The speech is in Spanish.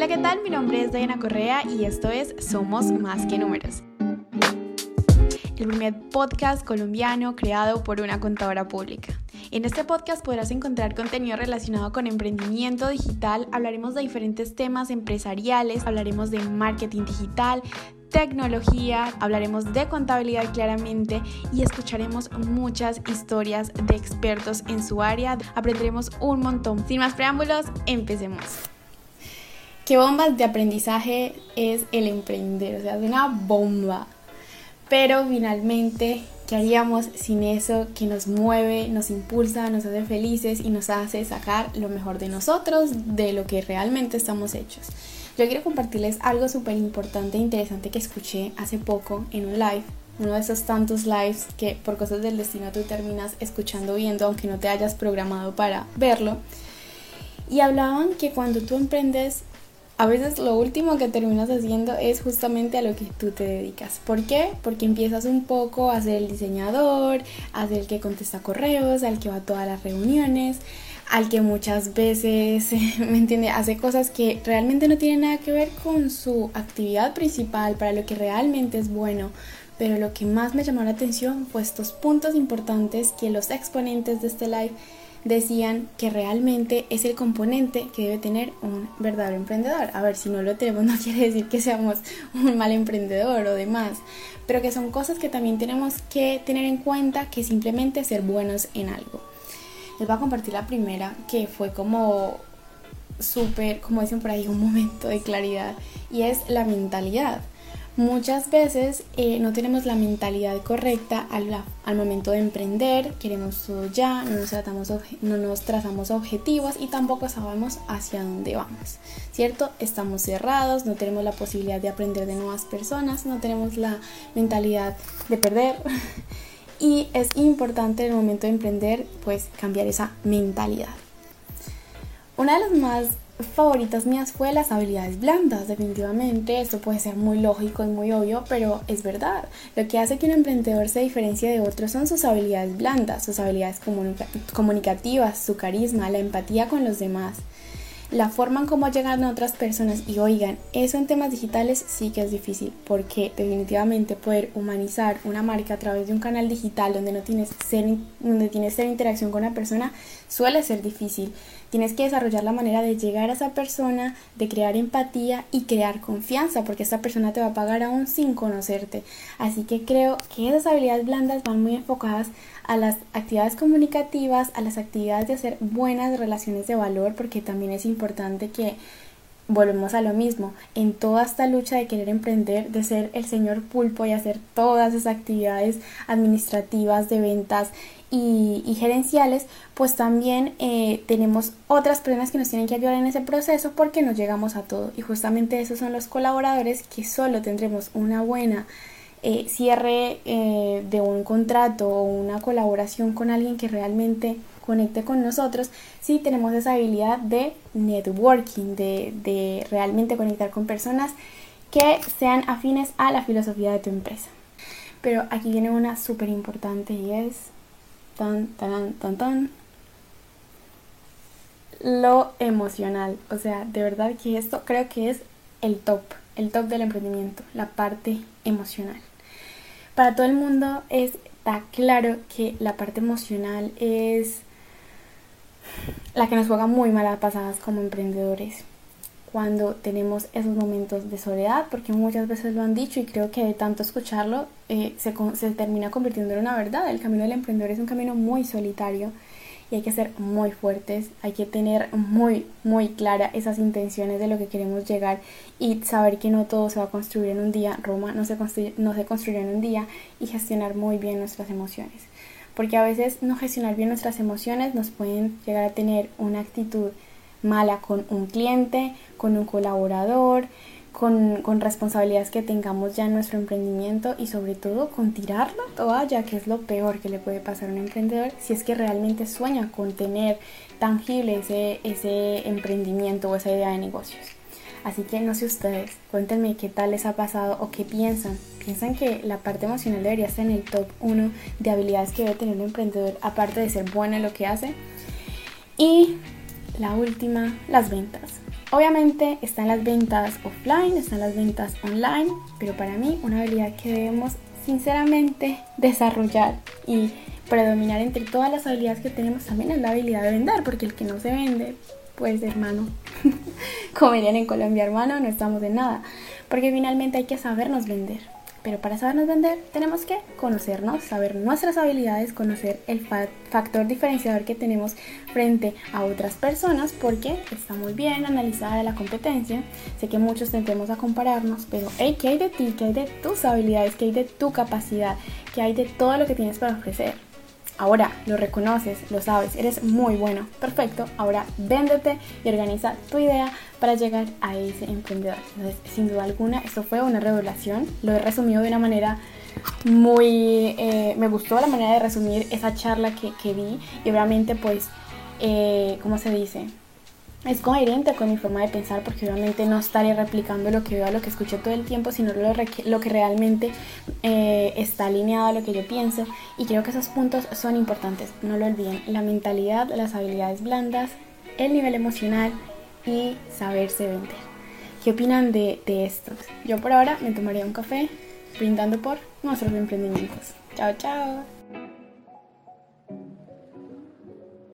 Hola, ¿qué tal? Mi nombre es Diana Correa y esto es Somos Más que Números. El primer podcast colombiano creado por una contadora pública. En este podcast podrás encontrar contenido relacionado con emprendimiento digital, hablaremos de diferentes temas empresariales, hablaremos de marketing digital, tecnología, hablaremos de contabilidad claramente y escucharemos muchas historias de expertos en su área. Aprenderemos un montón. Sin más preámbulos, empecemos. ¿Qué bombas de aprendizaje es el emprender? O sea, es una bomba. Pero finalmente, ¿qué haríamos sin eso que nos mueve, nos impulsa, nos hace felices y nos hace sacar lo mejor de nosotros, de lo que realmente estamos hechos? Yo quiero compartirles algo súper importante e interesante que escuché hace poco en un live. Uno de esos tantos lives que por cosas del destino tú terminas escuchando, viendo, aunque no te hayas programado para verlo. Y hablaban que cuando tú emprendes a veces lo último que terminas haciendo es justamente a lo que tú te dedicas. ¿Por qué? Porque empiezas un poco a ser el diseñador, a ser el que contesta correos, al que va a todas las reuniones, al que muchas veces, ¿me entiende? Hace cosas que realmente no tienen nada que ver con su actividad principal, para lo que realmente es bueno. Pero lo que más me llamó la atención fue estos puntos importantes que los exponentes de este live decían que realmente es el componente que debe tener un verdadero emprendedor. A ver, si no lo tenemos no quiere decir que seamos un mal emprendedor o demás, pero que son cosas que también tenemos que tener en cuenta que simplemente ser buenos en algo. Les voy a compartir la primera que fue como súper, como dicen por ahí, un momento de claridad y es la mentalidad. Muchas veces eh, no tenemos la mentalidad correcta al, momento de emprender, queremos todo ya, no nos, no nos trazamos objetivos y tampoco sabemos hacia dónde vamos, ¿cierto? Estamos cerrados, no tenemos la posibilidad de aprender de nuevas personas, no tenemos la mentalidad de perder y es importante en el momento de emprender pues cambiar esa mentalidad. Una de las más favoritas mías fue las habilidades blandas, definitivamente. Esto puede ser muy lógico y muy obvio, pero es verdad. Lo que hace que un emprendedor se diferencie de otros son sus habilidades blandas, sus habilidades comunicativas, su carisma, la empatía con los demás la forma en cómo llegan a otras personas y oigan, eso en temas digitales sí que es difícil porque definitivamente poder humanizar una marca a través de un canal digital donde no tienes ser, donde tienes ser interacción con una persona suele ser difícil. Tienes que desarrollar la manera de llegar a esa persona, de crear empatía y crear confianza porque esa persona te va a pagar aún sin conocerte. Así que creo que esas habilidades blandas van muy enfocadas a las actividades comunicativas, a las actividades de hacer buenas relaciones de valor, porque también es importante que volvemos a lo mismo, en toda esta lucha de querer emprender, de ser el señor pulpo y hacer todas esas actividades administrativas de ventas y, gerenciales, pues también eh, tenemos otras personas que nos tienen que ayudar en ese proceso porque no llegamos a todo. Y justamente esos son los colaboradores que solo tendremos una buena eh, cierre eh, de un contrato o una colaboración con alguien que realmente conecte con nosotros si tenemos esa habilidad de networking, de, de realmente conectar con personas que sean afines a la filosofía de tu empresa. Pero aquí viene una súper importante y es tan, tan, tan, tan, lo emocional. O sea, de verdad que esto creo que es el top, el top del emprendimiento, la parte emocional para todo el mundo está claro que la parte emocional es la que nos juega muy malas pasadas como emprendedores cuando tenemos esos momentos de soledad, porque muchas veces lo han dicho y creo que de tanto escucharlo eh, se, se termina convirtiendo en una verdad. El camino del emprendedor es un camino muy solitario y hay que ser muy fuertes, hay que tener muy, muy clara esas intenciones de lo que queremos llegar y saber que no todo se va a construir en un día, Roma no se, construye, no se construye en un día y gestionar muy bien nuestras emociones. Porque a veces no gestionar bien nuestras emociones nos pueden llegar a tener una actitud mala con un cliente, con un colaborador, con, responsabilidades que tengamos ya en nuestro emprendimiento y sobre todo con tirar la toalla, que es lo peor que le puede pasar a un emprendedor si es que realmente sueña con tener tangible ese, ese emprendimiento o esa idea de negocios. Así que no sé ustedes, cuéntenme qué tal les ha pasado o qué piensan. ¿Piensan que la parte emocional debería estar en el top 1 de habilidades que debe tener un emprendedor aparte de ser bueno en lo que hace? Y la última, las ventas. Obviamente están las ventas offline, están las ventas online, pero para mí una habilidad que debemos sinceramente desarrollar y predominar entre todas las habilidades que tenemos también es la habilidad de vender, porque el que no se vende, pues hermano, como dirían en Colombia, hermano, no estamos en nada, porque finalmente hay que sabernos vender. Pero para sabernos vender tenemos que conocernos, saber nuestras habilidades, conocer el factor diferenciador que tenemos frente a otras personas, porque está muy bien analizar la competencia. Sé que muchos tendemos a compararnos, pero hey, ¿qué hay de ti? ¿Qué hay de tus habilidades? ¿Qué hay de tu capacidad? ¿Qué hay de todo lo que tienes para ofrecer? Ahora lo reconoces, lo sabes, eres muy bueno. Perfecto. Ahora véndete y organiza tu idea para llegar a ese emprendedor. Entonces, sin duda alguna, esto fue una revelación. Lo he resumido de una manera muy... Eh, me gustó la manera de resumir esa charla que, que di y obviamente pues, eh, ¿cómo se dice? Es coherente con mi forma de pensar porque obviamente no estaré replicando lo que veo, lo que escucho todo el tiempo, sino lo, lo que realmente eh, está alineado a lo que yo pienso y creo que esos puntos son importantes, no lo olviden, la mentalidad, las habilidades blandas, el nivel emocional y saberse vender. ¿Qué opinan de, de estos? Yo por ahora me tomaría un café brindando por nuestros emprendimientos. Chao, chao.